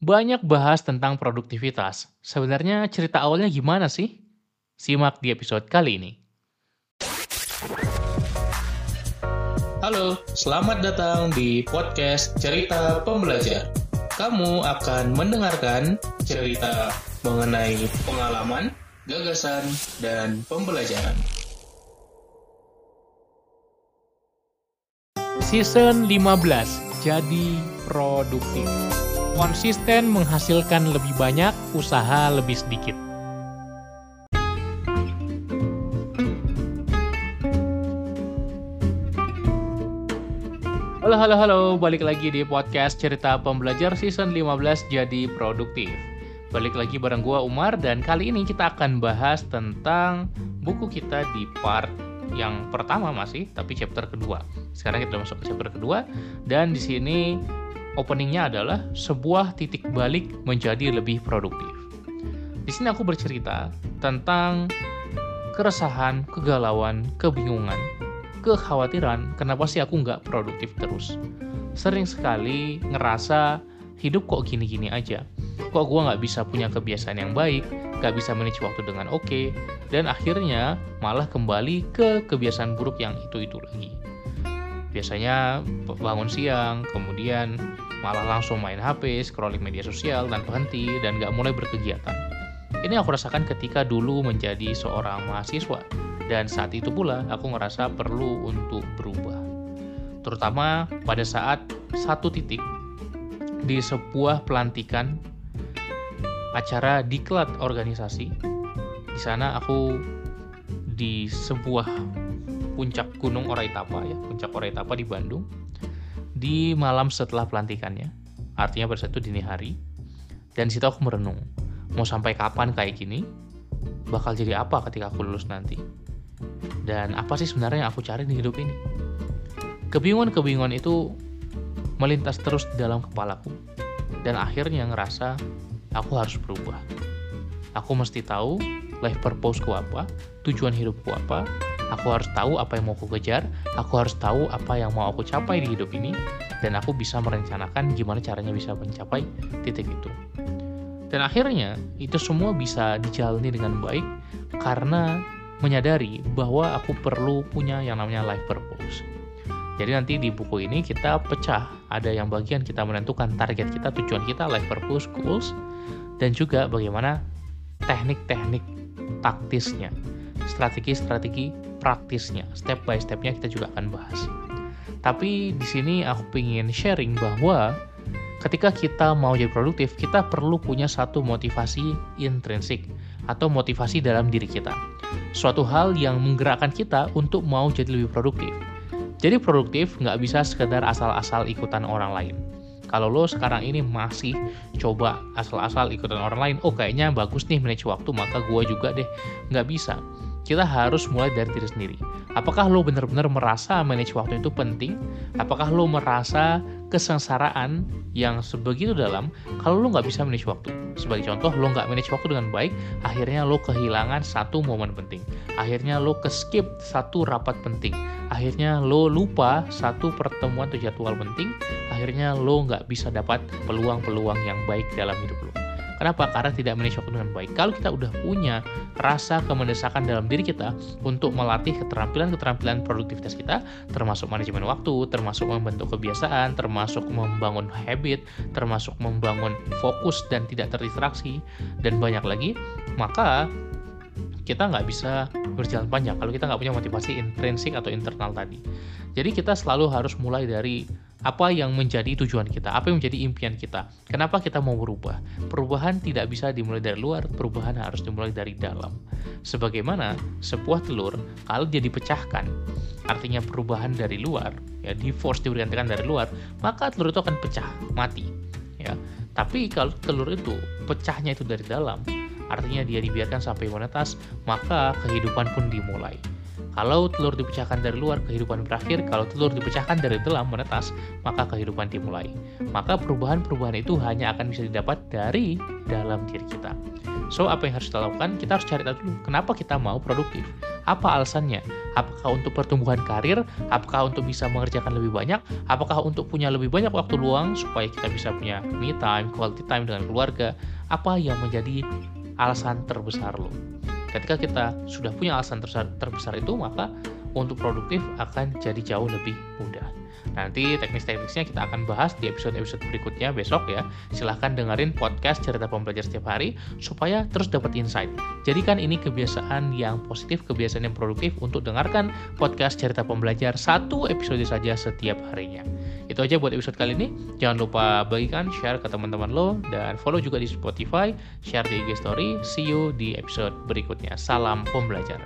Banyak bahas tentang produktivitas. Sebenarnya cerita awalnya gimana sih? Simak di episode kali ini. Halo, selamat datang di podcast Cerita Pembelajar. Kamu akan mendengarkan cerita mengenai pengalaman, gagasan, dan pembelajaran. Season 15, jadi produktif. Konsisten menghasilkan lebih banyak, usaha lebih sedikit. Halo, halo, halo. Balik lagi di podcast Cerita Pembelajar Season 15 Jadi Produktif. Balik lagi bareng gua Umar dan kali ini kita akan bahas tentang buku kita di part yang pertama masih, tapi chapter kedua. Sekarang kita masuk ke chapter kedua dan di sini openingnya adalah sebuah titik balik menjadi lebih produktif. Di sini aku bercerita tentang keresahan, kegalauan, kebingungan, kekhawatiran kenapa sih aku nggak produktif terus. Sering sekali ngerasa hidup kok gini-gini aja. Kok gue nggak bisa punya kebiasaan yang baik, nggak bisa manage waktu dengan oke, okay, dan akhirnya malah kembali ke kebiasaan buruk yang itu-itu lagi. Biasanya bangun siang, kemudian malah langsung main HP, scrolling media sosial tanpa henti, dan nggak mulai berkegiatan. Ini aku rasakan ketika dulu menjadi seorang mahasiswa dan saat itu pula aku ngerasa perlu untuk berubah. Terutama pada saat satu titik di sebuah pelantikan acara diklat organisasi. Di sana aku di sebuah puncak Gunung Oraitapa ya, puncak Oraitapa di Bandung di malam setelah pelantikannya. Artinya pada saat itu dini hari. Dan situ aku merenung, mau sampai kapan kayak gini? Bakal jadi apa ketika aku lulus nanti? dan apa sih sebenarnya yang aku cari di hidup ini kebingungan-kebingungan itu melintas terus di dalam kepalaku dan akhirnya ngerasa aku harus berubah aku mesti tahu life purposeku apa tujuan hidupku apa aku harus tahu apa yang mau aku kejar aku harus tahu apa yang mau aku capai di hidup ini dan aku bisa merencanakan gimana caranya bisa mencapai titik itu dan akhirnya itu semua bisa dijalani dengan baik karena menyadari bahwa aku perlu punya yang namanya life purpose. Jadi nanti di buku ini kita pecah, ada yang bagian kita menentukan target kita, tujuan kita, life purpose, goals, dan juga bagaimana teknik-teknik taktisnya, strategi-strategi praktisnya, step by stepnya kita juga akan bahas. Tapi di sini aku ingin sharing bahwa ketika kita mau jadi produktif, kita perlu punya satu motivasi intrinsik atau motivasi dalam diri kita suatu hal yang menggerakkan kita untuk mau jadi lebih produktif. Jadi produktif nggak bisa sekedar asal-asal ikutan orang lain. Kalau lo sekarang ini masih coba asal-asal ikutan orang lain, oh kayaknya bagus nih manage waktu, maka gue juga deh. Nggak bisa. Kita harus mulai dari diri sendiri. Apakah lo benar-benar merasa manage waktu itu penting? Apakah lo merasa kesengsaraan yang sebegitu dalam kalau lo nggak bisa manage waktu? Sebagai contoh, lo nggak manage waktu dengan baik, akhirnya lo kehilangan satu momen penting. Akhirnya lo keskip satu rapat penting. Akhirnya lo lupa satu pertemuan atau jadwal penting. Akhirnya lo nggak bisa dapat peluang-peluang yang baik dalam hidup lo. Kenapa? Karena tidak waktu dengan baik. Kalau kita udah punya rasa kemendesakan dalam diri kita untuk melatih keterampilan-keterampilan produktivitas kita, termasuk manajemen waktu, termasuk membentuk kebiasaan, termasuk membangun habit, termasuk membangun fokus dan tidak terdistraksi, dan banyak lagi, maka kita nggak bisa berjalan panjang kalau kita nggak punya motivasi intrinsik atau internal tadi. Jadi kita selalu harus mulai dari apa yang menjadi tujuan kita, apa yang menjadi impian kita. Kenapa kita mau berubah? Perubahan tidak bisa dimulai dari luar, perubahan harus dimulai dari dalam. Sebagaimana sebuah telur kalau dia dipecahkan, artinya perubahan dari luar, ya di force diberikan dari luar, maka telur itu akan pecah, mati. Ya. Tapi kalau telur itu pecahnya itu dari dalam, artinya dia dibiarkan sampai menetas, maka kehidupan pun dimulai. Kalau telur dipecahkan dari luar, kehidupan berakhir. Kalau telur dipecahkan dari dalam, menetas, maka kehidupan dimulai. Maka perubahan-perubahan itu hanya akan bisa didapat dari dalam diri kita. So, apa yang harus kita lakukan? Kita harus cari tahu dulu, kenapa kita mau produktif? Apa alasannya? Apakah untuk pertumbuhan karir? Apakah untuk bisa mengerjakan lebih banyak? Apakah untuk punya lebih banyak waktu luang supaya kita bisa punya me time, quality time dengan keluarga? Apa yang menjadi alasan terbesar lo? Ketika kita sudah punya alasan terbesar itu, maka untuk produktif akan jadi jauh lebih mudah. Nanti teknis-teknisnya kita akan bahas di episode-episode berikutnya besok ya. Silahkan dengerin podcast cerita pembelajar setiap hari supaya terus dapat insight. Jadikan ini kebiasaan yang positif, kebiasaan yang produktif untuk dengarkan podcast cerita pembelajar satu episode saja setiap harinya. Itu aja buat episode kali ini. Jangan lupa bagikan, share ke teman-teman lo, dan follow juga di Spotify, share di IG Story. See you di episode berikutnya. Salam pembelajar.